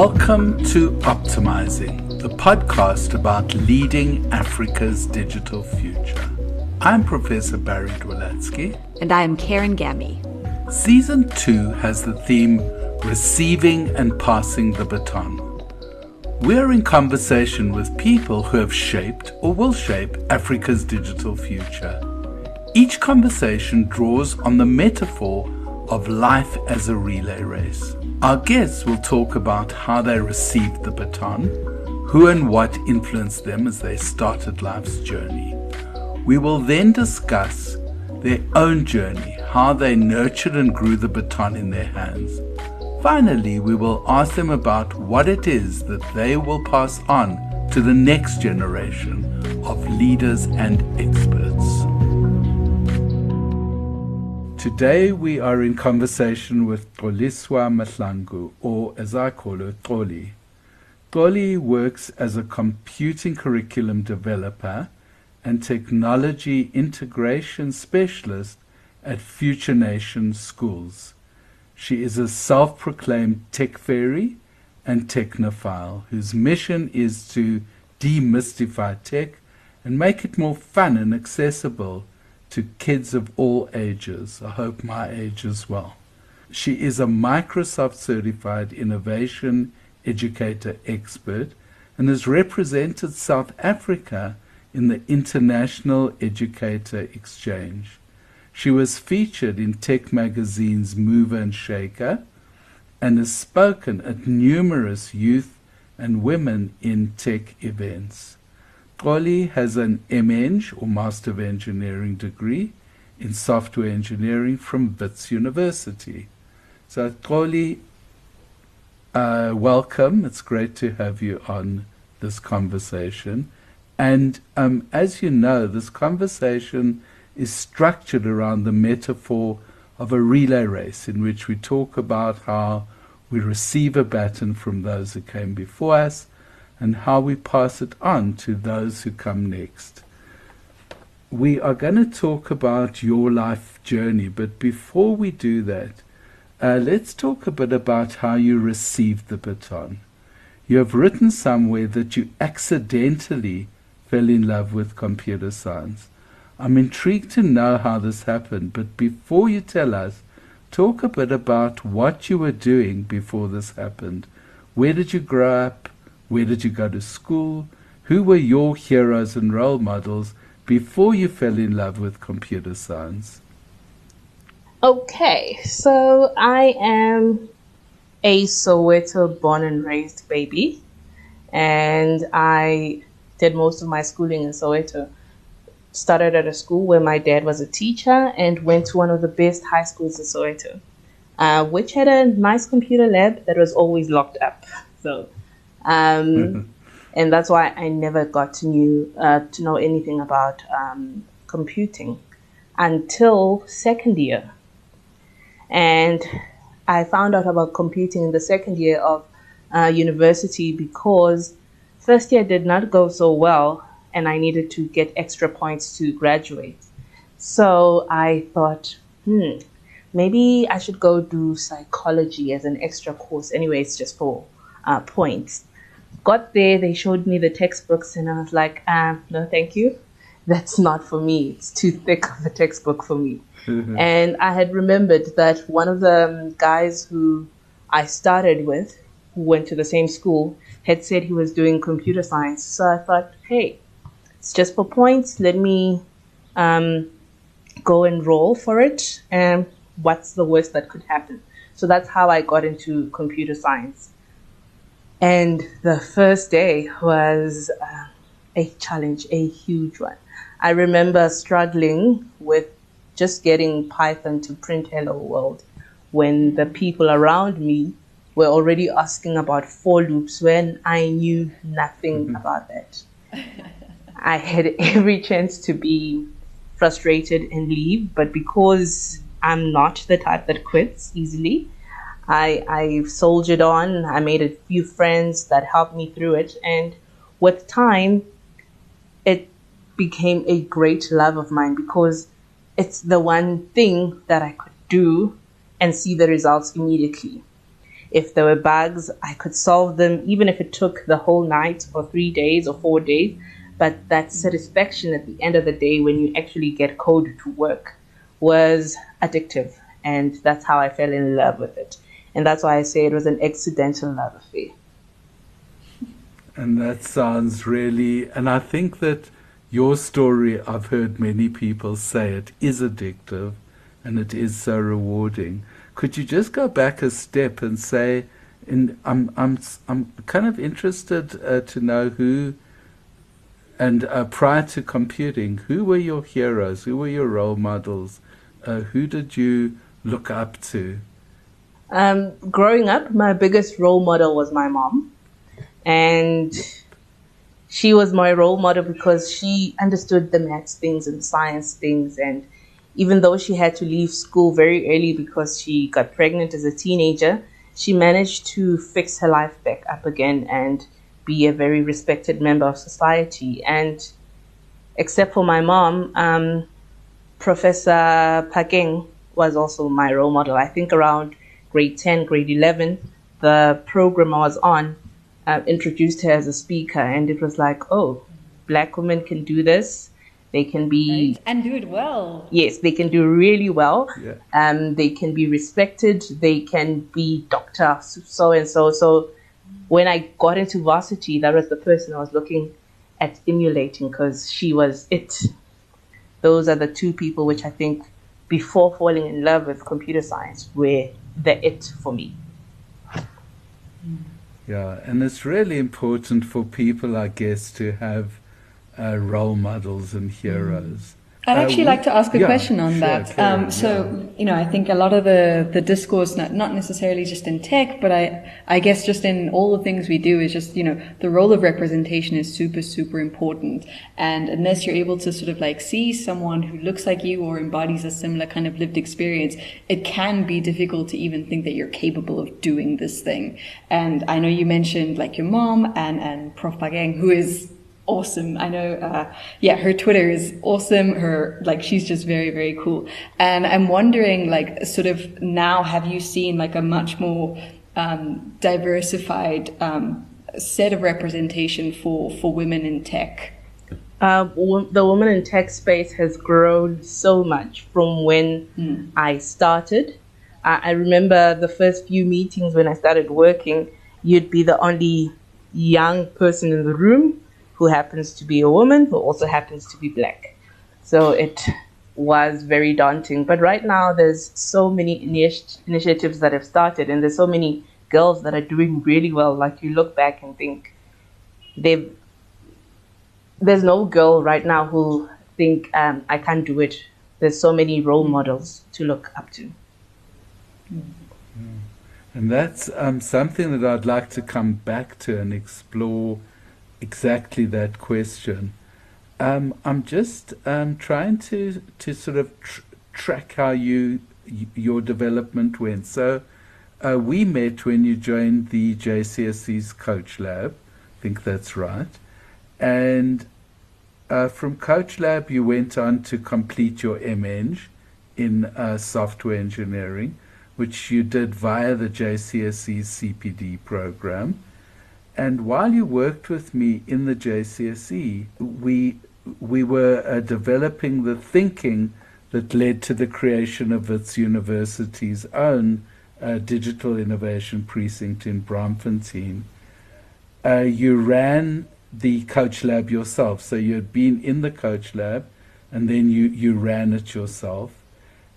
Welcome to Optimizing, the podcast about leading Africa's digital future. I'm Professor Barry Dwolatsky. And I am Karen Gammy. Season 2 has the theme Receiving and Passing the Baton. We're in conversation with people who have shaped or will shape Africa's digital future. Each conversation draws on the metaphor of life as a relay race. Our guests will talk about how they received the baton, who and what influenced them as they started life's journey. We will then discuss their own journey, how they nurtured and grew the baton in their hands. Finally, we will ask them about what it is that they will pass on to the next generation of leaders and experts. Today we are in conversation with Xoliswa Mahlangu, or as I call her, Xoli. Xoli works as a computing curriculum developer and technology integration specialist at Future Nation Schools. She is a self proclaimed tech fairy and technophile whose mission is to demystify tech and make it more fun and accessible to kids of all ages. I hope my age as well. She is a Microsoft certified innovation educator expert and has represented South Africa in the International Educator Exchange. She was featured in tech magazines Mover and Shaker and has spoken at numerous youth and women in tech events. Xoli has an MEng or Master of Engineering degree in software engineering from Wits University. So, Xoli, uh, welcome. It's great to have you on this conversation. And um, as you know, this conversation is structured around the metaphor of a relay race in which we talk about how we receive a baton from those who came before us and how we pass it on to those who come next. We are going to talk about your life journey, but before we do that, uh, let's talk a bit about how you received the baton. You have written somewhere that you accidentally fell in love with computer science. I'm intrigued to know how this happened, but before you tell us, talk a bit about what you were doing before this happened. Where did you grow up? Where did you go to school? Who were your heroes and role models before you fell in love with computer science? Okay, so I am a Soweto born and raised baby, and I did most of my schooling in Soweto. Started at a school where my dad was a teacher and went to one of the best high schools in Soweto, uh, which had a nice computer lab that was always locked up. So um, and that's why I never got to knew uh, to know anything about um, computing until second year. And I found out about computing in the second year of uh, university because first year did not go so well, and I needed to get extra points to graduate. So I thought, hmm, maybe I should go do psychology as an extra course, Anyway, it's just for uh, points got there, they showed me the textbooks, and I was like, uh, no, thank you. That's not for me. It's too thick of a textbook for me. Mm-hmm. And I had remembered that one of the um, guys who I started with, who went to the same school, had said he was doing computer science. So I thought, hey, it's just for points. Let me um, go and roll for it. And what's the worst that could happen? So that's how I got into computer science. And the first day was uh, a challenge, a huge one. I remember struggling with just getting Python to print hello world when the people around me were already asking about for loops when I knew nothing mm-hmm. about that. I had every chance to be frustrated and leave, but because I'm not the type that quits easily, I, I soldiered on. I made a few friends that helped me through it. And with time, it became a great love of mine because it's the one thing that I could do and see the results immediately. If there were bugs, I could solve them, even if it took the whole night or three days or four days. But that satisfaction at the end of the day when you actually get code to work was addictive. And that's how I fell in love with it. And that's why I say it was an accidental love affair. And that sounds really, and I think that your story, I've heard many people say it is addictive and it is so rewarding. Could you just go back a step and say, in, I'm, I'm, I'm kind of interested uh, to know who, and uh, prior to computing, who were your heroes? Who were your role models? Uh, who did you look up to? Um, growing up, my biggest role model was my mom. And she was my role model because she understood the maths things and science things. And even though she had to leave school very early because she got pregnant as a teenager, she managed to fix her life back up again and be a very respected member of society. And except for my mom, um, Professor Phakeng was also my role model. I think around grade 10, grade 11, the program I was on uh, introduced her as a speaker, and it was like, oh, black women can do this. They can be right. and do it well. Yes, they can do really well. Yeah. Um, they can be respected. They can be doctor so and so. So when I got into varsity, that was the person I was looking at emulating because she was it. Those are the two people which I think, before falling in love with computer science, were the it for me. Yeah, and it's really important for people, I guess, to have uh, role models and heroes. I'd Uh, actually we- like to ask a yeah, question on sure, that. Um, so, yeah. you know, I think a lot of the, the discourse, not, not necessarily just in tech, but I, I guess just in all the things we do is just, you know, the role of representation is super, super important. And unless you're able to sort of like see someone who looks like you or embodies a similar kind of lived experience, it can be difficult to even think that you're capable of doing this thing. And I know you mentioned like your mom and, and Prof. Phakeng, who is awesome. I know, uh, yeah, her Twitter is awesome. Her, like, she's just very, very cool. And I'm wondering, like, sort of now, have you seen like a much more, um, diversified, um, set of representation for, for women in tech? Uh, the woman in tech space has grown so much from when I started. I remember the first few meetings when I started working, you'd be the only young person in the room who happens to be a woman who also happens to be black. So it was very daunting. But right now, there's so many initi- initiatives that have started, and there's so many girls that are doing really well. Like you look back and think they've there's no girl right now who think um, I can't do it. There's so many role models to look up to. And that's um, something that I'd like to come back to and explore exactly that question. Um, I'm just um, trying to, to sort of tr- track how you your development went. So uh, we met when you joined the JCSE's Coach Lab. I think that's right. And uh, from Coach Lab, you went on to complete your MEng in uh, software engineering, which you did via the JCSE's CPD program. And while you worked with me in the JCSE, we we were uh, developing the thinking that led to the creation of Wits university's own uh, digital innovation precinct in Braamfontein. Uh, you ran the coach lab yourself, so you had been in the coach lab, and then you, you ran it yourself,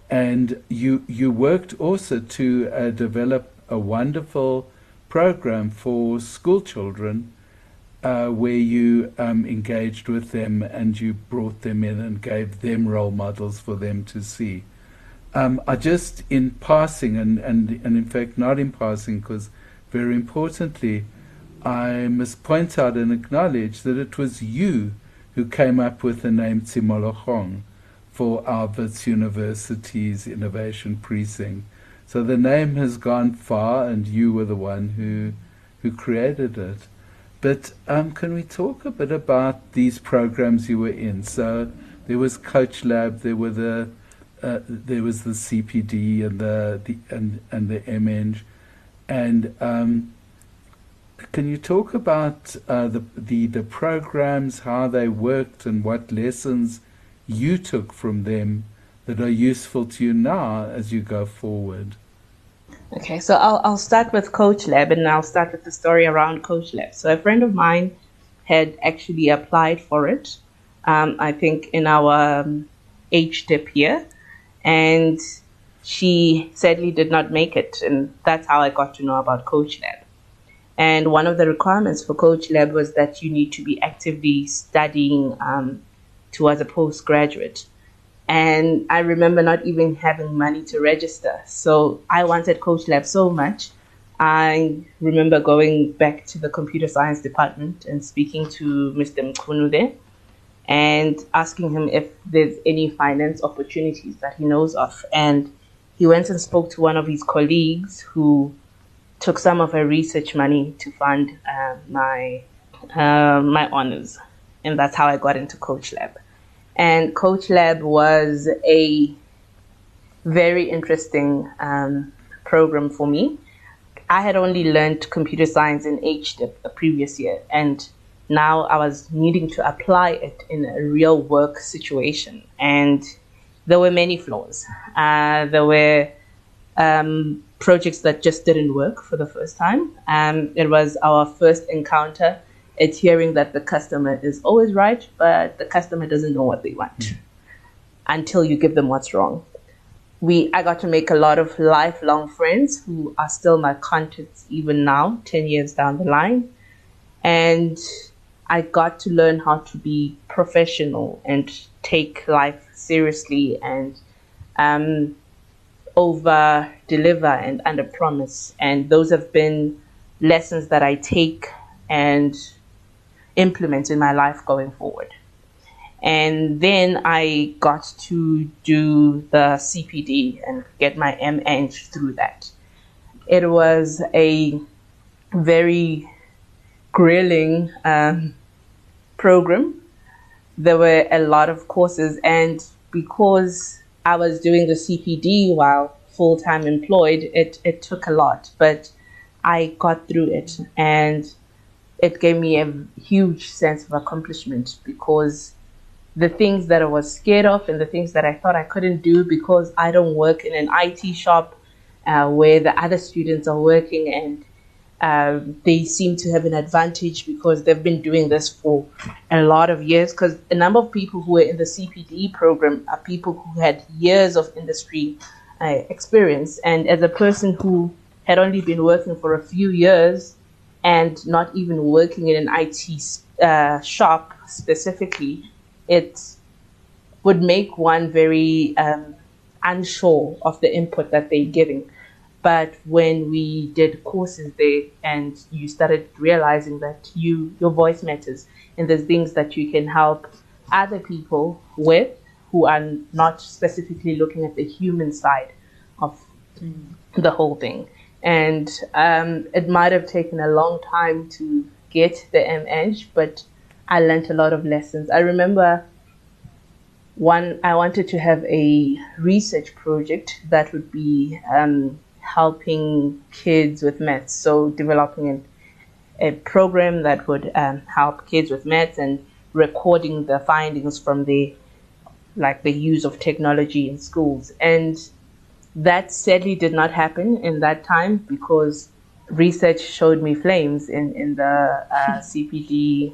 and you you worked also to uh, develop a wonderful program for school children uh, where you um, engaged with them and you brought them in and gave them role models for them to see. Um, I just, in passing, and, and, and in fact not in passing, because very importantly, I must point out and acknowledge that it was you who came up with the name Tshimologong for our Wits University's Innovation Precinct. So the name has gone far, and you were the one who who created it. But um, can we talk a bit about these programs you were in? So there was Coach Lab, there were the uh, there was the CPD and the, the and and the MEng. And um, can you talk about uh, the, the the programs, how they worked, and what lessons you took from them that are useful to you now as you go forward? Okay, so I'll I'll start with Coach Lab, and I'll start with the story around Coach Lab. So a friend of mine had actually applied for it. Um, I think in our um, dip year, and she sadly did not make it, and that's how I got to know about Coach Lab. And one of the requirements for Coach Lab was that you need to be actively studying um, towards a postgraduate. And I remember not even having money to register. So I wanted Coach Lab so much. I remember going back to the computer science department and speaking to Mr. Mkunu there and asking him if there's any finance opportunities that he knows of. And he went and spoke to one of his colleagues who took some of her research money to fund uh, my uh, my honors, and that's how I got into Coach Lab. And Coach Lab was a very interesting um, program for me. I had only learned computer science in HDIP the previous year, and now I was needing to apply it in a real work situation. And there were many flaws. Uh, there were um, projects that just didn't work for the first time. Um, it was our first encounter at hearing that the customer is always right, but the customer doesn't know what they want mm. until you give them what's wrong. We, I got to make a lot of lifelong friends who are still my contacts even now, 10 years down the line. And I got to learn how to be professional and take life seriously and um, over deliver and under promise. And those have been lessons that I take and implement in my life going forward. And then I got to do the CPD and get my MEng through that. It was a very grilling um, program. There were a lot of courses, and because I was doing the CPD while full time employed, it, it took a lot, but I got through it and it gave me a huge sense of accomplishment because the things that I was scared of and the things that I thought I couldn't do because I don't work in an IT shop uh, where the other students are working and um, they seem to have an advantage because they've been doing this for a lot of years. Because a number of people who were in the CPD program are people who had years of industry uh, experience. And as a person who had only been working for a few years and not even working in an IT uh, shop specifically, it would make one very um, unsure of the input that they're giving. But when we did courses there and you started realizing that you your voice matters and there's things that you can help other people with who are not specifically looking at the human side of mm. the whole thing. And um, it might have taken a long time to get the MEng, but I learned a lot of lessons. I remember one, I wanted to have a research project that would be um, helping kids with maths. So developing a program that would um, help kids with maths and recording the findings from the like the use of technology in schools. And that sadly did not happen in that time because research showed me flames in, in the uh, CPD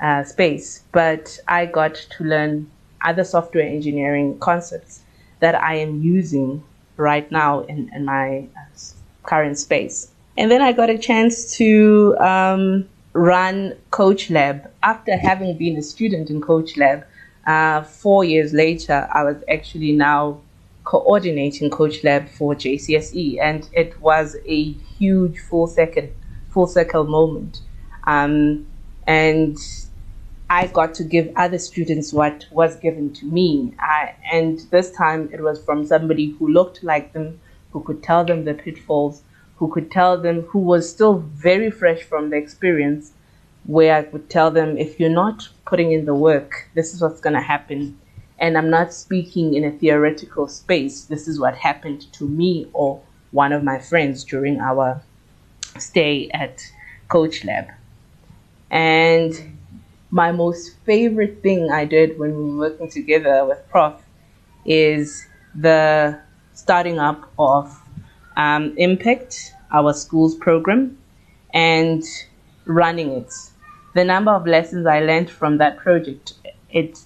uh, space. But I got to learn other software engineering concepts that I am using right now in, in my uh, current space. And then I got a chance to um, run Coach Lab. After having been a student in Coach Lab, uh, four years later, I was actually now coordinating Coach Lab for JCSE, and it was a huge full second, full circle moment. Um, and I got to give other students what was given to me. I, and this time it was from somebody who looked like them, who could tell them the pitfalls, who could tell them, who was still very fresh from the experience, where I could tell them, if you're not putting in the work, this is what's going to happen. And I'm not speaking in a theoretical space. This is what happened to me or one of my friends during our stay at Coach Lab. And my most favorite thing I did when we were working together with Prof is the starting up of um, Impact, our school's program, and running it. The number of lessons I learned from that project, it,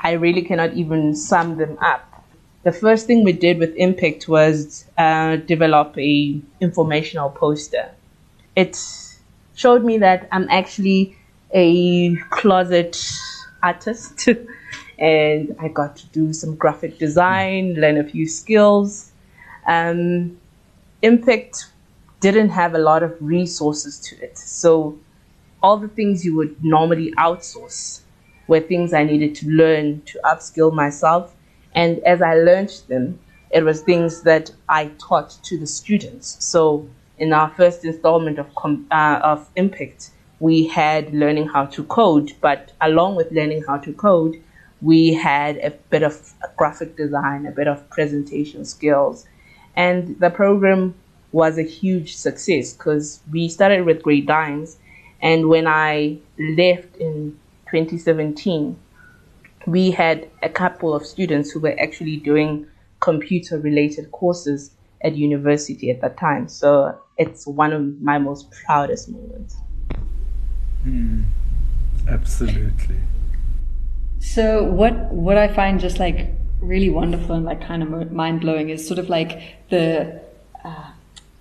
I really cannot even sum them up. The first thing we did with Impact was uh, develop a informational poster. It showed me that I'm actually a closet artist and I got to do some graphic design, learn a few skills. Um, Impact didn't have a lot of resources to it. So all the things you would normally outsource were things I needed to learn to upskill myself. And as I learned them, it was things that I taught to the students. So in our first installment of, uh, of Impact, we had learning how to code, but along with learning how to code, we had a bit of graphic design, a bit of presentation skills. And the program was a huge success because we started with grade nines. And when I left in 2017, we had a couple of students who were actually doing computer related courses at university at that time. So it's one of my most proudest moments. Mm, absolutely. So what what I find just like really wonderful and like kind of mind blowing is sort of like the uh,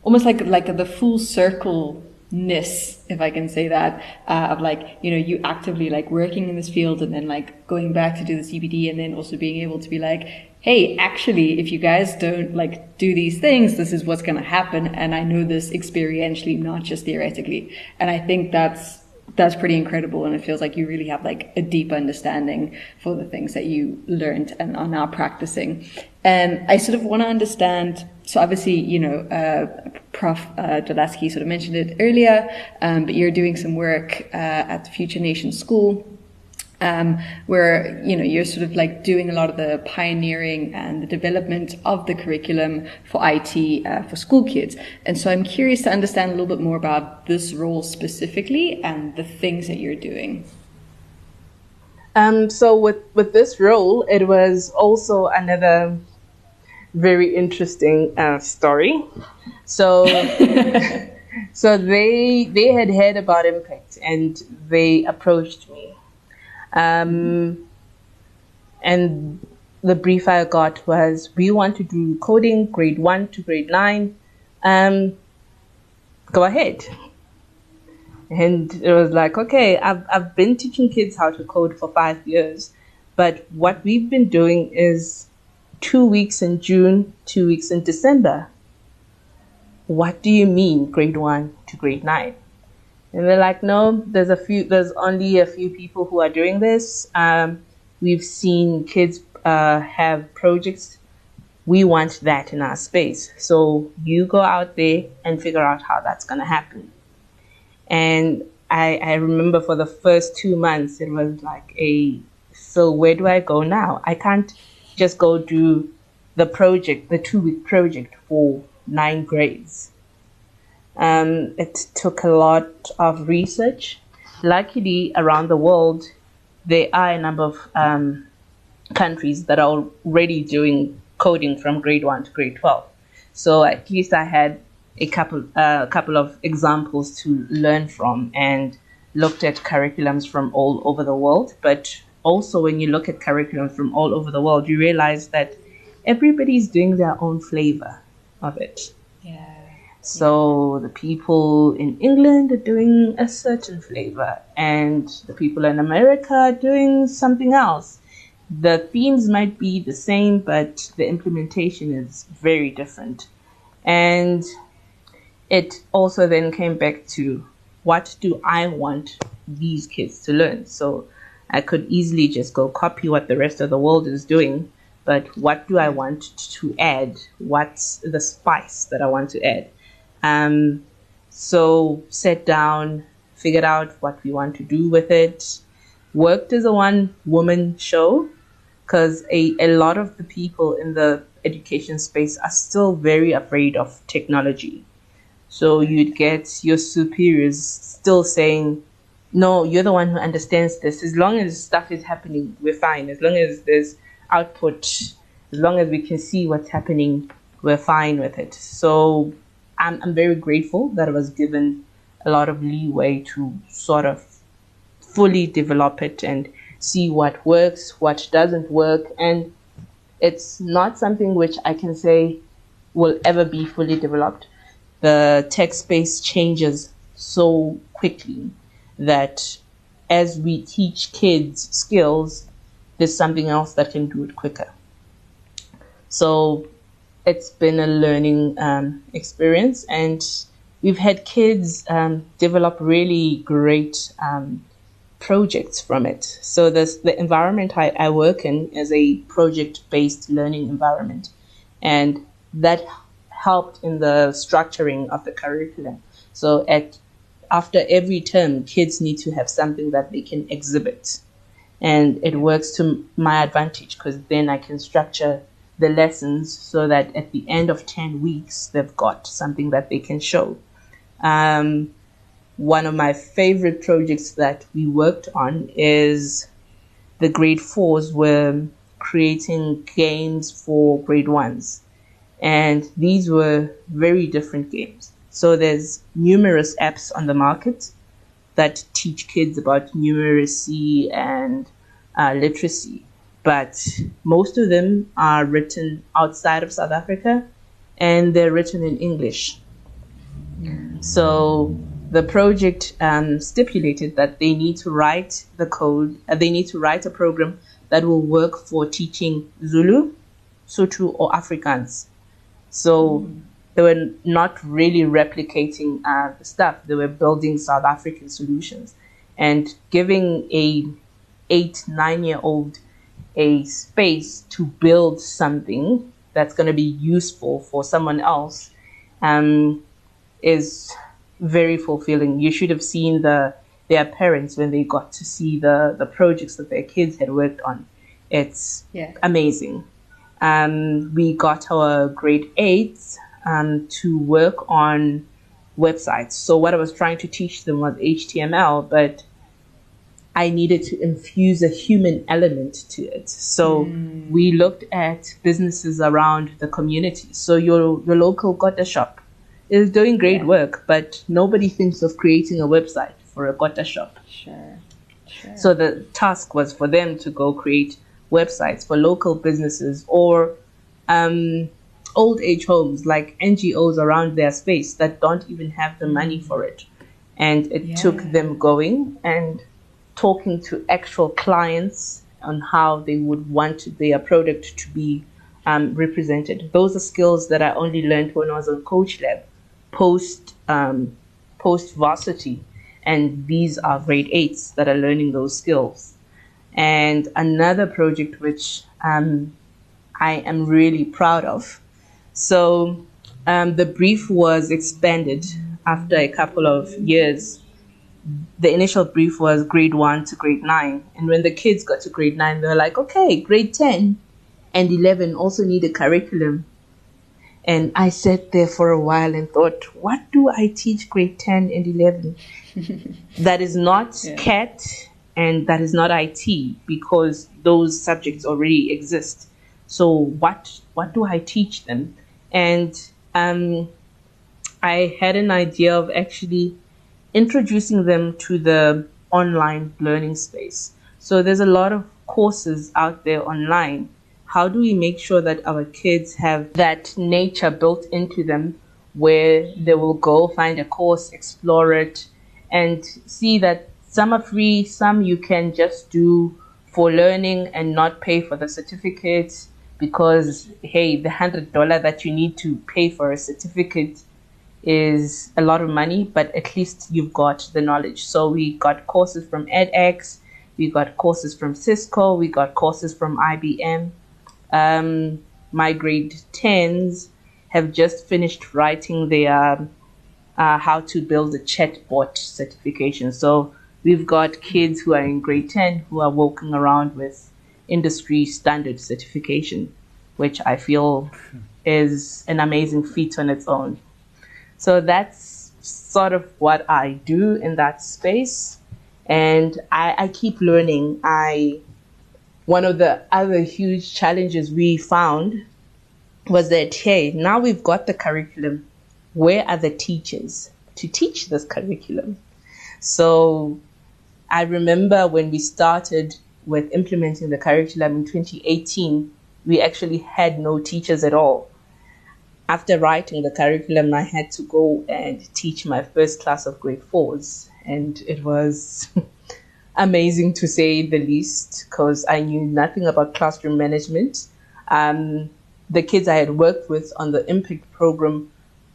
almost like like the full circle ness if i can say that uh, of like you know you actively like working in this field and then like going back to do the cpd and then also being able to be like hey actually if you guys don't like do these things this is what's going to happen and i know this experientially not just theoretically. And i think that's that's pretty incredible and it feels like you really have like a deep understanding for the things that you learned and are now practicing. And i sort of want to understand so obviously you know uh, prof uh, sort of mentioned it earlier um, but you're doing some work uh, at the future nation school um, where you know you're sort of like doing a lot of the pioneering and the development of the curriculum for IT uh, for school kids. And so I'm curious to understand a little bit more about this role specifically and the things that you're doing. Um, so with with this role, it was also another very interesting uh, story. So. so they they had heard about impact and they approached me um, and the brief I got was we want to do coding grade one to grade nine. Um, go ahead. And it was like, okay, I've, I've been teaching kids how to code for five years, but what we've been doing is two weeks in June, two weeks in December. What do you mean grade one to grade nine? And they're like, no, there's a few, there's only a few people who are doing this. Um, we've seen kids uh, have projects. We want that in our space. So you go out there and figure out how that's going to happen. And I, I remember for the first two months, it was like a, so where do I go now? I can't just go do the project, the two week project for nine grades. Um, it took a lot of research. Luckily, around the world, there are a number of um, countries that are already doing coding from grade one to grade 12. So at least I had a couple, a uh, couple of examples to learn from and looked at curriculums from all over the world. But also, when you look at curriculums from all over the world, you realize that everybody's doing their own flavor of it. Yeah. So the people in England are doing a certain flavor, and the people in America are doing something else. The themes might be the same, but the implementation is very different. And it also then came back to what do I want these kids to learn? So I could easily just go copy what the rest of the world is doing, but what do I want to add? What's the spice that I want to add? Um, so sat down, figured out what we want to do with it. Worked as a one woman show because a, a lot of the people in the education space are still very afraid of technology. So you'd get your superiors still saying, no, you're the one who understands this. As long as stuff is happening, we're fine. As long as there's output, as long as we can see what's happening, we're fine with it. So I'm, I'm very grateful that I was given a lot of leeway to sort of fully develop it and see what works, what doesn't work. And it's not something which I can say will ever be fully developed. The tech space changes so quickly that as we teach kids skills, there's something else that can do it quicker. So it's been a learning um, experience, and we've had kids um, develop really great um, projects from it. So the the environment I, I work in is a project based learning environment, and that helped in the structuring of the curriculum. So at after every term, kids need to have something that they can exhibit. And it works to my advantage because then I can structure the lessons so that at the end of 10 weeks, they've got something that they can show. Um, one of my favorite projects that we worked on is the grade fours were creating games for grade ones. And these were very different games. So there's numerous apps on the market that teach kids about numeracy and uh, literacy, but most of them are written outside of South Africa and they're written in English. So the project um, stipulated that they need to write the code, uh, they need to write a program that will work for teaching Zulu, Sotho, or Afrikaans. So mm they were not really replicating uh, the stuff. They were building South African solutions and giving a eight, nine year old a space to build something that's going to be useful for someone else um, is very fulfilling. You should have seen the their parents when they got to see the the projects that their kids had worked on. It's yeah. amazing. Um, we got our grade eights um, to work on websites. So what I was trying to teach them was HTML, but I needed to infuse a human element to it. So mm. we looked at businesses around the community. So your your local kota shop is doing great yeah. work, but nobody thinks of creating a website for a kota shop. Sure. sure. So the task was for them to go create websites for local businesses or um, old age homes like NGOs around their space that don't even have the money for it. And it yeah. took them going and talking to actual clients on how they would want their product to be um, represented. Those are skills that I only learned when I was on Coach Lab, post um, post varsity, and these are grade eights that are learning those skills. And another project which um, I am really proud of so um, the brief was expanded after a couple of years. The initial brief was grade one to grade nine. And when the kids got to grade nine, they were like, okay, grade 10 and 11 also need a curriculum. And I sat there for a while and thought, what do I teach grade 10 and 11? that is not yeah. CAT and that is not IT because those subjects already exist. So what what do I teach them? And um, I had an idea of actually introducing them to the online learning space. So there's a lot of courses out there online. How do we make sure that our kids have that nature built into them where they will go find a course, explore it, and see that some are free, some you can just do for learning and not pay for the certificates because hey, the hundred dollar that you need to pay for a certificate is a lot of money, but at least you've got the knowledge. So we got courses from edX, we got courses from Cisco, we got courses from IBM. Um, my grade tens have just finished writing their uh, how to build a chatbot certification. So we've got kids who are in grade 10 who are walking around with industry standard certification, which I feel is an amazing feat on its own. So that's sort of what I do in that space. And I, I keep learning. I one of the other huge challenges we found was that hey, now we've got the curriculum. Where are the teachers to teach this curriculum? So I remember when we started with implementing the curriculum in 2018, we actually had no teachers at all. After writing the curriculum, I had to go and teach my first class of grade fours, and it was amazing to say the least because I knew nothing about classroom management. Um, the kids I had worked with on the Impact program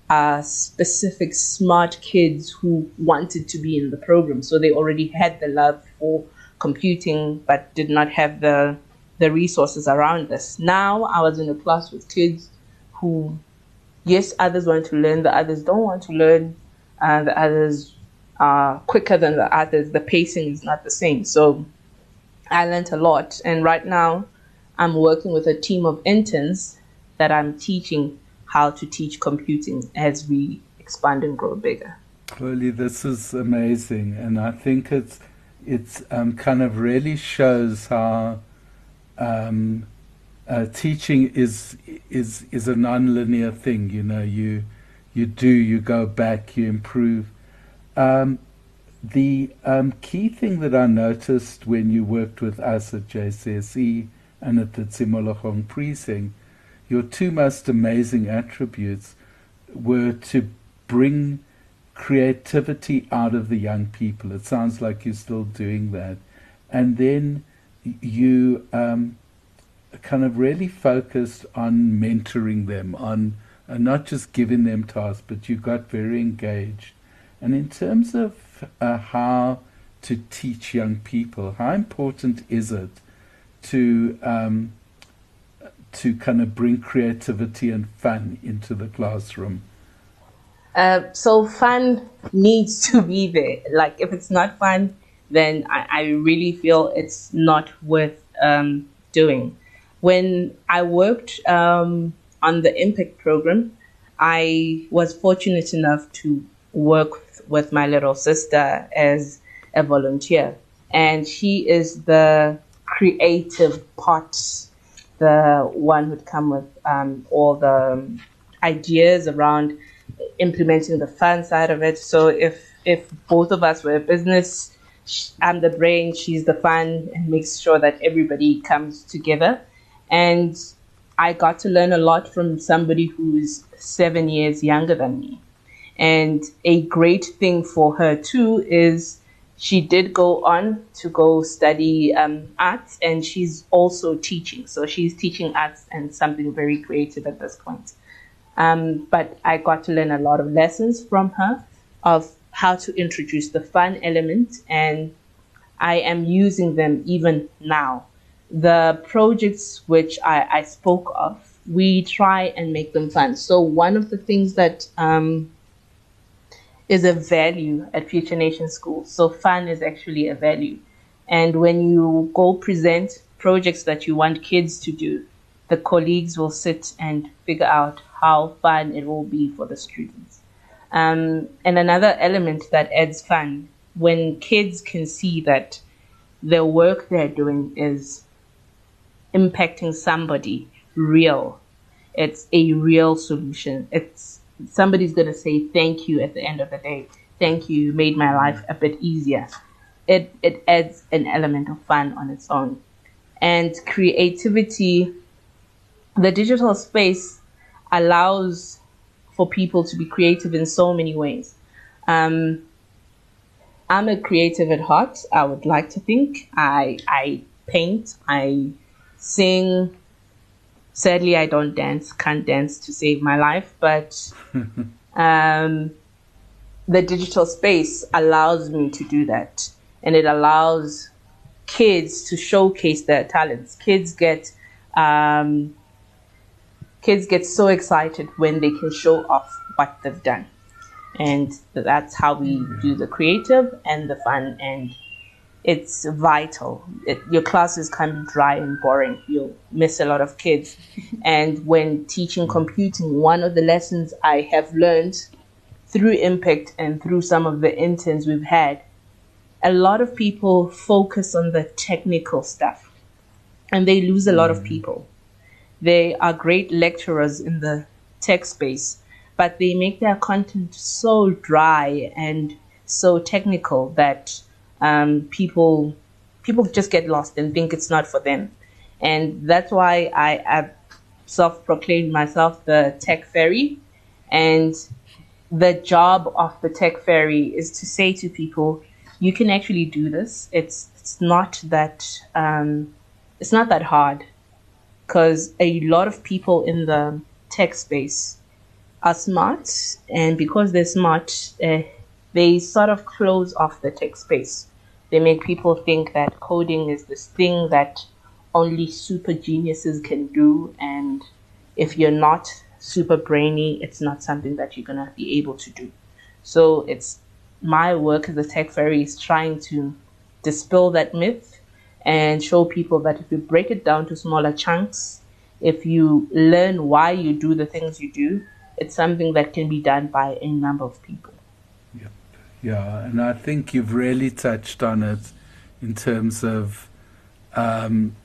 are specific smart kids who wanted to be in the program. So they already had the love for computing, but did not have the the resources around us. Now I was in a class with kids who, yes, others want to learn, the others don't want to learn, and the others are quicker than the others. The pacing is not the same. So I learned a lot, and right now I'm working with a team of interns that I'm teaching how to teach computing as we expand and grow bigger. Really, this is amazing, and I think it's it's um, kind of really shows how um, uh, teaching is is is a non-linear thing. You know, you you do you go back, you improve. Um, the um, key thing that I noticed when you worked with us at JCSE and at the Tshimologong precinct your two most amazing attributes were to bring creativity out of the young people. It sounds like you're still doing that. And then you um, kind of really focused on mentoring them, on uh, not just giving them tasks, but you got very engaged. And in terms of uh, how to teach young people, how important is it to um, to kind of bring creativity and fun into the classroom? Uh, so fun needs to be there. Like if it's not fun, then I, I really feel it's not worth um, doing. When I worked um, on the Impact program, I was fortunate enough to work with my little sister as a volunteer, and she is the creative part the one who'd come with um, all the ideas around implementing the fun side of it. So if if both of us were a business, I'm the brain, she's the fun, and makes sure that everybody comes together. And I got to learn a lot from somebody who's seven years younger than me. And a great thing for her too is she did go on to go study um, arts and she's also teaching. So she's teaching arts and something very creative at this point. Um, but I got to learn a lot of lessons from her of how to introduce the fun element, and I am using them even now. The projects which I, I spoke of, we try and make them fun. So, one of the things that um, is a value at Future Nation School. So fun is actually a value. And when you go present projects that you want kids to do, the colleagues will sit and figure out how fun it will be for the students. Um, and another element that adds fun when kids can see that the work they're doing is impacting somebody real. It's a real solution. It's somebody's going to say thank you at the end of the day. Thank you, you made my life a bit easier. It, it adds an element of fun on its own. And creativity, the digital space allows for people to be creative in so many ways. Um, I'm a creative at heart. I would like to think I I paint, I sing, Sadly, I don't dance, can't dance to save my life, but um, the digital space allows me to do that. And it allows kids to showcase their talents. Kids get um, kids get so excited when they can show off what they've done. And that's how we do the creative and the fun and it's vital. It, your classes can be dry and boring. You'll miss a lot of kids. and when teaching computing, one of the lessons I have learned through Impact and through some of the interns we've had, a lot of people focus on the technical stuff and they lose a lot of mm. people. They are great lecturers in the tech space, but they make their content so dry and so technical that um, people people just get lost and think it's not for them. And that's why I, I self proclaimed myself the tech fairy. And the job of the tech fairy is to say to people, you can actually do this. It's it's not that um, it's not that hard because a lot of people in the tech space are smart, and because they're smart, uh, they sort of close off the tech space. They make people think that coding is this thing that only super geniuses can do, and if you're not super brainy, it's not something that you're gonna be able to do. So it's my work as a tech fairy is trying to dispel that myth and show people that if you break it down to smaller chunks, if you learn why you do the things you do, it's something that can be done by a number of people. Yeah, yeah, and I think you've really touched on it in terms of um,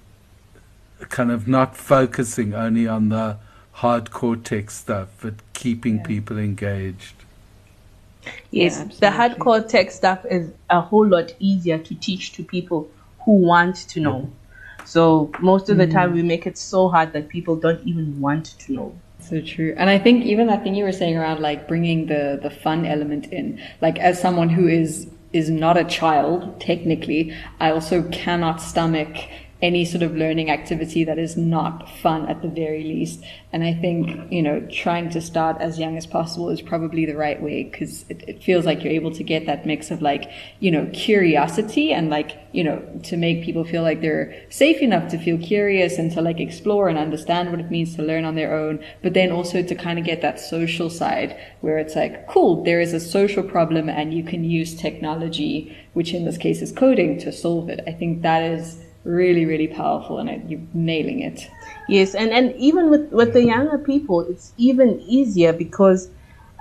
kind of not focusing only on the hardcore tech stuff, but keeping yeah. people engaged. Yes, yeah, the hardcore tech stuff is a whole lot easier to teach to people who want to know. So most of the mm. time we make it so hard that people don't even want to know. So true. And I think even that thing you were saying around like bringing the the fun element in, like as someone who is is not a child technically, I also cannot stomach any sort of learning activity that is not fun at the very least. And I think, you know, trying to start as young as possible is probably the right way because it, it, feels like you're able to get that mix of like, you know, curiosity and like, you know, to make people feel like they're safe enough to feel curious and to like explore and understand what it means to learn on their own. But then also to kind of get that social side where it's like, cool, there is a social problem and you can use technology, which in this case is coding to solve it. I think that is really, really powerful and it, you're nailing it. Yes, and, and even with, with the younger people, it's even easier because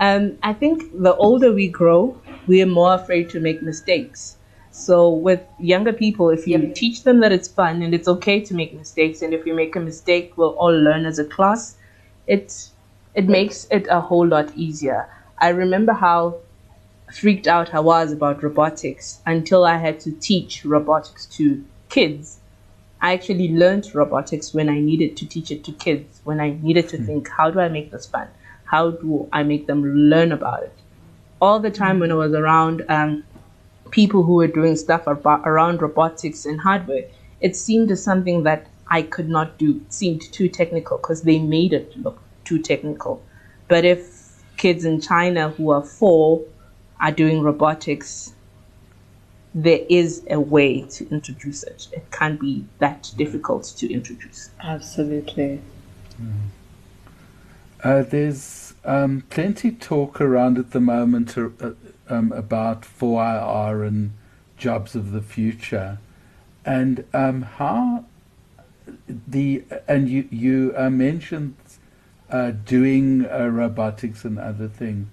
um, I think the older we grow, we are more afraid to make mistakes. So with younger people, if you yep. teach them that it's fun and it's okay to make mistakes, and if you make a mistake, we'll all learn as a class. It it makes it a whole lot easier. I remember how freaked out I was about robotics until I had to teach robotics to kids. I actually learned robotics when I needed to teach it to kids, when I needed to mm. think, how do I make this fun? How do I make them learn about it? All the time when I was around um, people who were doing stuff about, around robotics and hardware, it seemed as something that I could not do. It seemed too technical because they made it look too technical. But if kids in China who are four are doing robotics, there is a way to introduce it. It can't be that difficult to introduce. Absolutely. Mm. Uh, there's um, plenty talk around at the moment uh, um, about 4IR and jobs of the future, and um, how the and you you uh, mentioned uh, doing uh, robotics and other things,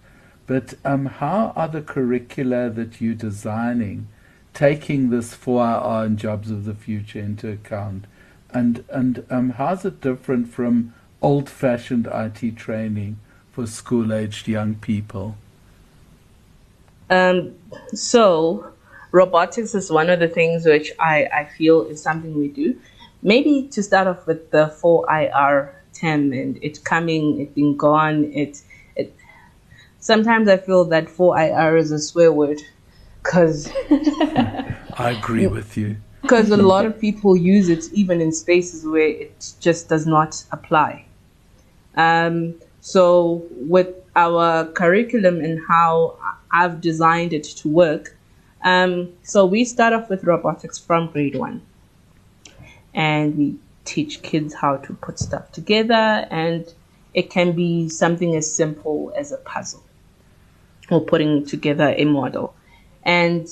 but um, how are the curricula that you're designing? Taking this 4IR and jobs of the future into account? And, and um, how's it different from old fashioned IT training for school aged young people? Um, so, robotics is one of the things which I, I feel is something we do. Maybe to start off with the 4IR term and it coming, it being gone, it, it sometimes I feel that 4IR is a swear word because I agree with you. Because a lot of people use it even in spaces where it just does not apply. Um, so with our curriculum and how I've designed it to work, um, so we start off with robotics from grade one, and we teach kids how to put stuff together, and it can be something as simple as a puzzle or putting together a model. And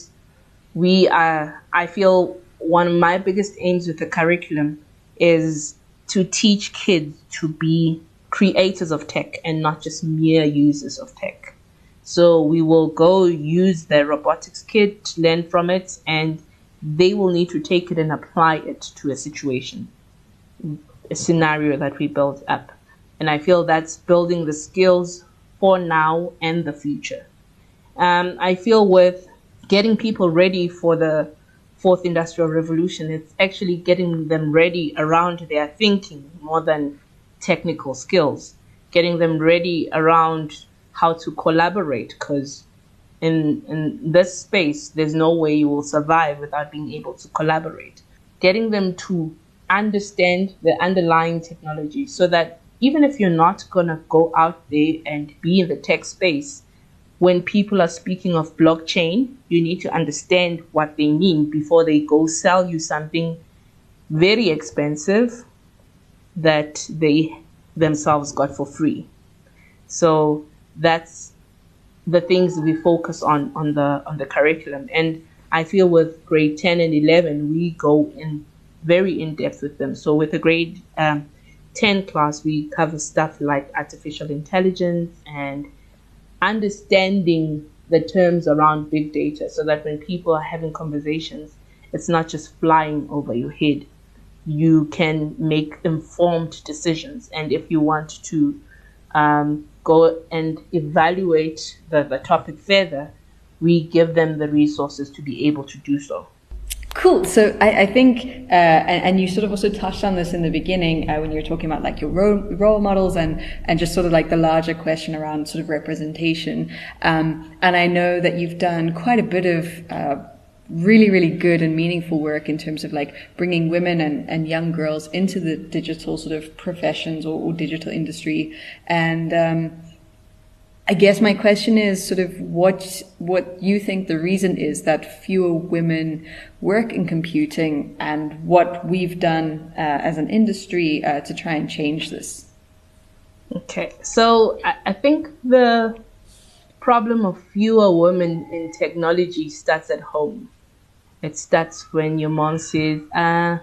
we are, I feel one of my biggest aims with the curriculum is to teach kids to be creators of tech and not just mere users of tech. So we will go use the robotics kit, learn from it, and they will need to take it and apply it to a situation, a scenario that we build up. And I feel that's building the skills for now and the future. Um, I feel with getting people ready for the fourth industrial revolution, it's actually getting them ready around their thinking more than technical skills, getting them ready around how to collaborate because in in this space there's no way you will survive without being able to collaborate. Getting them to understand the underlying technology so that even if you're not going to go out there and be in the tech space when people are speaking of blockchain you need to understand what they mean before they go sell you something very expensive that they themselves got for free so that's the things we focus on on the on the curriculum. And I feel with grade 10 and 11, we go in very in depth with them. So with the grade um, 10 class, we cover stuff like artificial intelligence and understanding the terms around big data so that when people are having conversations, it's not just flying over your head. You can make informed decisions. And if you want to um, go and evaluate the, the topic further, we give them the resources to be able to do so. Cool. So I, I think, uh, and, and, you sort of also touched on this in the beginning uh, when you were talking about like your role, role, models and and just sort of like the larger question around sort of representation. Um, and I know that you've done quite a bit of uh, really, really good and meaningful work in terms of like bringing women and, and young girls into the digital sort of professions or, or digital industry. And, um, I guess my question is sort of what what you think the reason is that fewer women work in computing, and what we've done uh, as an industry uh, to try and change this. Okay, so I, I think the problem of fewer women in technology starts at home. It starts when your mom says, uh,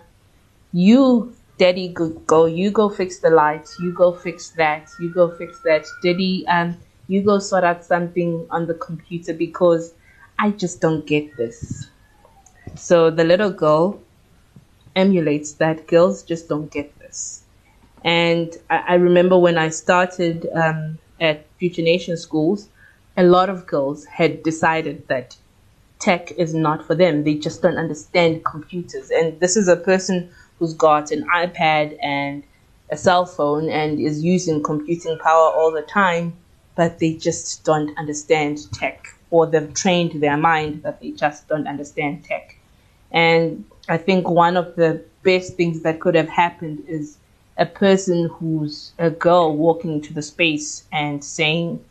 you, daddy, go, go, you go fix the lights, you go fix that, you go fix that. Daddy, um, you go sort out something on the computer because I just don't get this. So the little girl emulates that girls just don't get this. And I, I remember when I started um, at Future Nation schools, a lot of girls had decided that tech is not for them. They just don't understand computers. And this is a person who's got an iPad and a cell phone and is using computing power all the time, but they just don't understand tech or they've trained their mind that they just don't understand tech. And I think one of the best things that could have happened is a person who's a girl walking into the space and saying,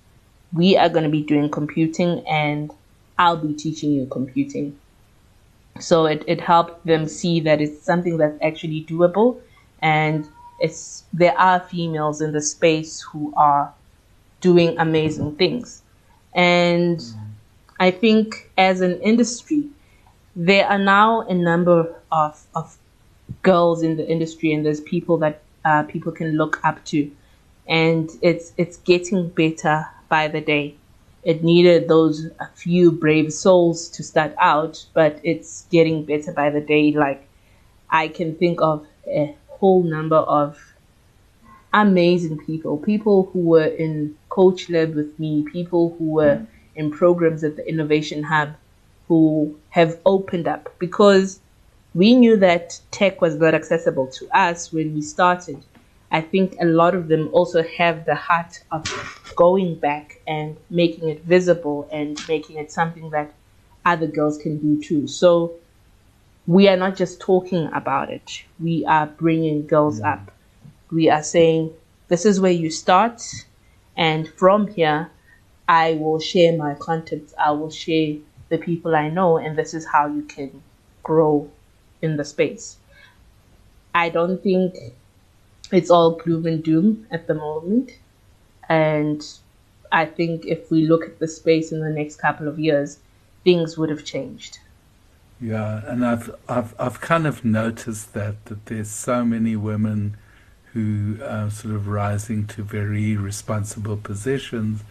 we are going to be doing computing and I'll be teaching you computing. So it, it helped them see that it's something that's actually doable and it's there are females in the space who are doing amazing things. And. I think as an industry, there are now a number of, of girls in the industry and there's people that uh, people can look up to. And it's it's getting better by the day it needed those a few brave souls to start out, but it's getting better by the day. Like I can think of a whole number of amazing people, people who were in Coach Lab with me, people who were in programs at the Innovation Hub, who have opened up because we knew that tech was not accessible to us when we started. I think a lot of them also have the heart of going back and making it visible and making it something that other girls can do too. So we are not just talking about it, we are bringing girls mm. up. We are saying, this is where you start, and from here, I will share my contacts, I will share the people I know, and this is how you can grow in the space. I don't think it's all gloom and doom at the moment. And I think if we look at the space in the next couple of years, things would have changed. Yeah, and I've I've I've kind of noticed that that there's so many women who are sort of rising to very responsible positions,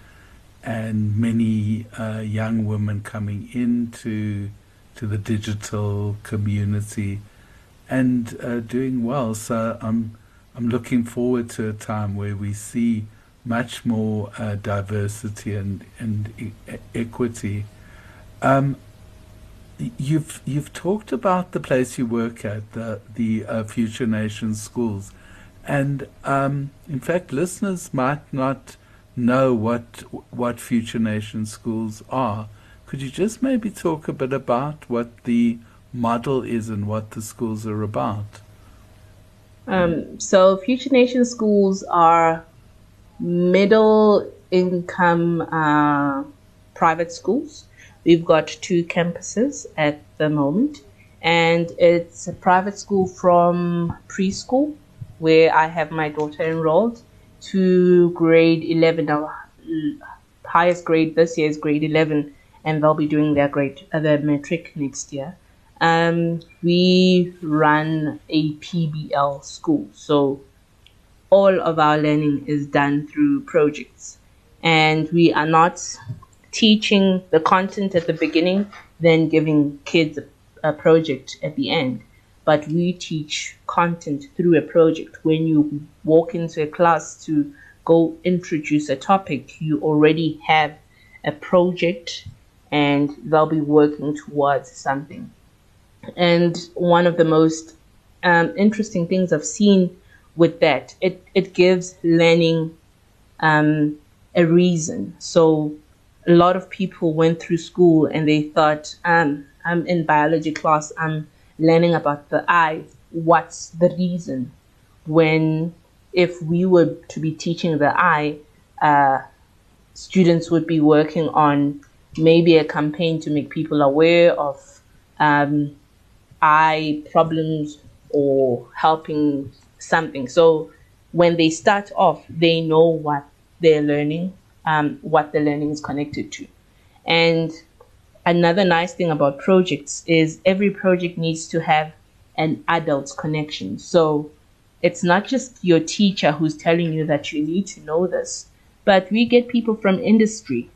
and many uh, young women coming into to the digital community and uh, doing well. So I'm I'm looking forward to a time where we see much more uh, diversity and and e- equity. Um, you've you've talked about the place you work at, the the uh, Future Nations schools, and um, in fact, listeners might not know what what Future nation schools are. Could you just maybe talk a bit about what the model is and what the schools are about? Um, so, Future Nation schools are middle income uh, private schools. We've got two campuses at the moment, and it's a private school from preschool, where I have my daughter enrolled, to grade 11. Our highest grade this year is grade 11, and they'll be doing their grade, uh, their matric next year. Um, we run a PBL school, so all of our learning is done through projects, and we are not teaching the content at the beginning, then giving kids a, a project at the end. But we teach content through a project. When you walk into a class to go introduce a topic, you already have a project and they'll be working towards something. And one of the most um, interesting things I've seen with that, it, it gives learning um, a reason. So a lot of people went through school and they thought, um, I'm in biology class, I'm learning about the eye. What's the reason? When if we were to be teaching the eye, uh, students would be working on maybe a campaign to make people aware of um, eye problems or helping something. So when they start off, they know what they're learning, um, what the learning is connected to. And another nice thing about projects is every project needs to have an adult connection. So it's not just your teacher who's telling you that you need to know this, but we get people from industry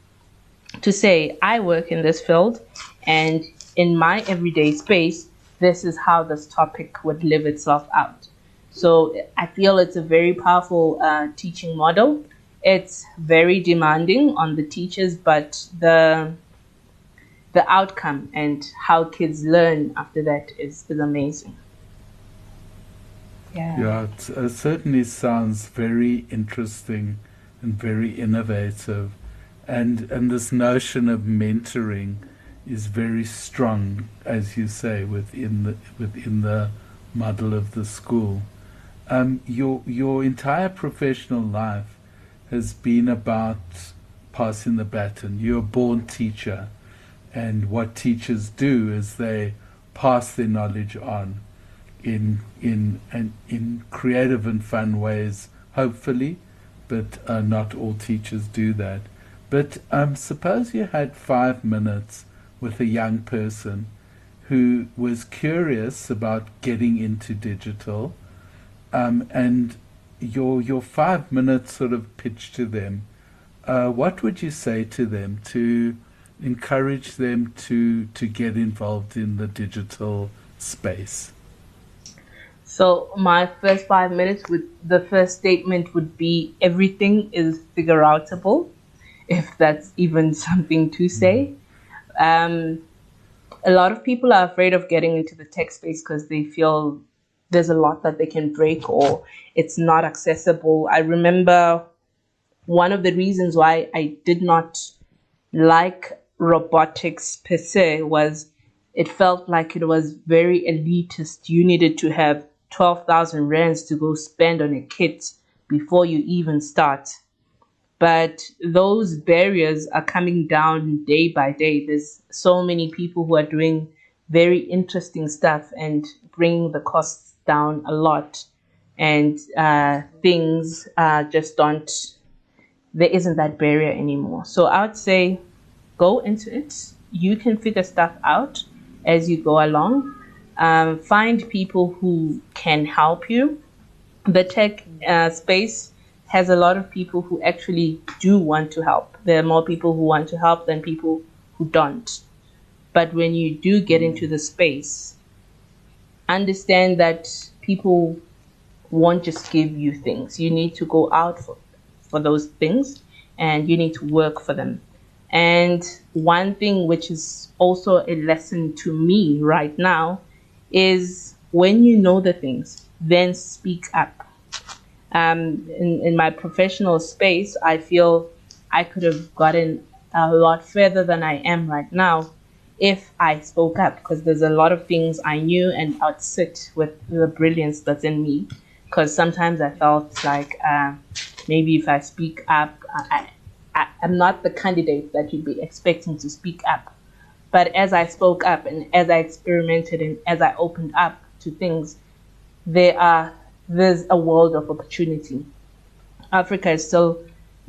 to say, I work in this field and in my everyday space, this is how this topic would live itself out. So I feel it's a very powerful uh, teaching model. It's very demanding on the teachers, but the the outcome and how kids learn after that is, is amazing. Yeah, yeah it, it certainly sounds very interesting and very innovative. And, and this notion of mentoring is very strong, as you say, within the, within the model of the school. Um, your, your entire professional life has been about passing the baton. You're a born teacher, and what teachers do is they pass their knowledge on in in in, in creative and fun ways, hopefully, but uh, not all teachers do that. But um, suppose you had five minutes with a young person who was curious about getting into digital, um, and your your five minutes sort of pitch to them. Uh, what would you say to them to encourage them to to get involved in the digital space? So my first five minutes with the first statement would be everything is figure outable, if that's even something to say. Um, a lot of people are afraid of getting into the tech space because they feel there's a lot that they can break or it's not accessible. I remember one of the reasons why I did not like robotics per se was it felt like it was very elitist. You needed to have 12,000 rands to go spend on a kit before you even start. But those barriers are coming down day by day. There's so many people who are doing very interesting stuff and bringing the costs down a lot. And uh, things uh, just don't, there isn't that barrier anymore. So I would say go into it. You can figure stuff out as you go along. Um, find people who can help you. The tech uh, space has a lot of people who actually do want to help. There are more people who want to help than people who don't. But when you do get into the space, understand that people won't just give you things. You need to go out for, for those things and you need to work for them. And one thing which is also a lesson to me right now is when you know the things, then speak up. Um, in, in my professional space, I feel I could have gotten a lot further than I am right now if I spoke up because there's a lot of things I knew and I'd sit with the brilliance that's in me because sometimes I felt like uh, maybe if I speak up, I, I, I'm not the candidate that you'd be expecting to speak up. But as I spoke up and as I experimented and as I opened up to things, there are there's a world of opportunity. Africa is still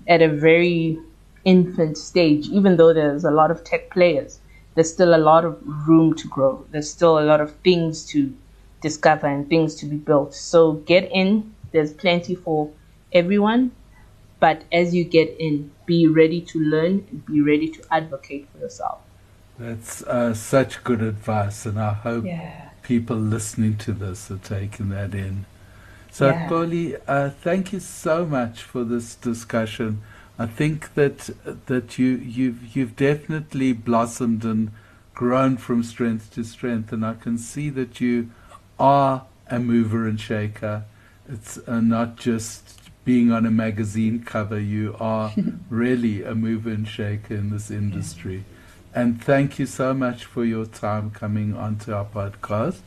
at a very infant stage, even though there's a lot of tech players. There's still a lot of room to grow. There's still a lot of things to discover and things to be built. So get in. There's plenty for everyone. But as you get in, be ready to learn and be ready to advocate for yourself. That's uh, such good advice, and I hope Yeah. people listening to this are taking that in. So, Yeah. Xoli, uh, thank you so much for this discussion. I think that that you you've you've definitely blossomed and grown from strength to strength, and I can see that you are a mover and shaker. It's uh, not just being on a magazine cover. You are really a mover and shaker in this industry. And thank you so much for your time coming onto our podcast.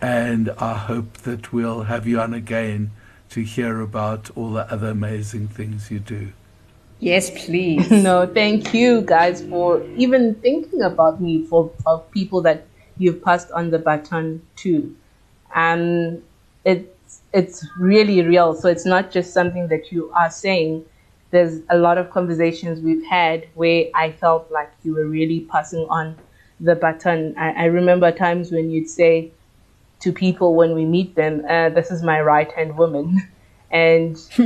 And I hope that we'll have you on again to hear about all the other amazing things you do. Yes, please. no, thank you guys for even thinking about me for of people that you've passed on the baton to. Um, it's it's really real. So it's not just something that you are saying. There's a lot of conversations we've had where I felt like you were really passing on the baton. I, I remember times when you'd say to people when we meet them, uh, "This is my right hand woman," and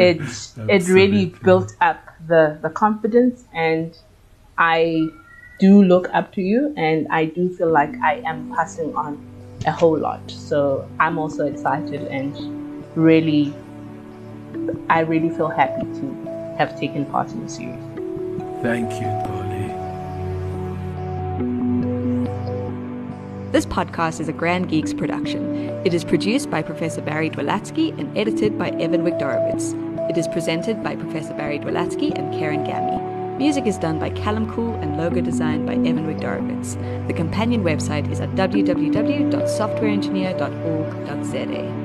it it really built up the the confidence and I do look up to you and I do feel like I am passing on a whole lot. So I'm also excited and really I really feel happy to have taken part in the series. Thank you, Dolly. This podcast is a Grand Geeks production. It is produced by Professor Barry Dwolatzky and edited by Evan Wigdorowitz. It is presented by Professor Barry Dwolatzky and Karen Gammy. Music is done by Callum Cool and logo designed by Evan Wigdorowitz. The companion website is at www.softwareengineer.org.za.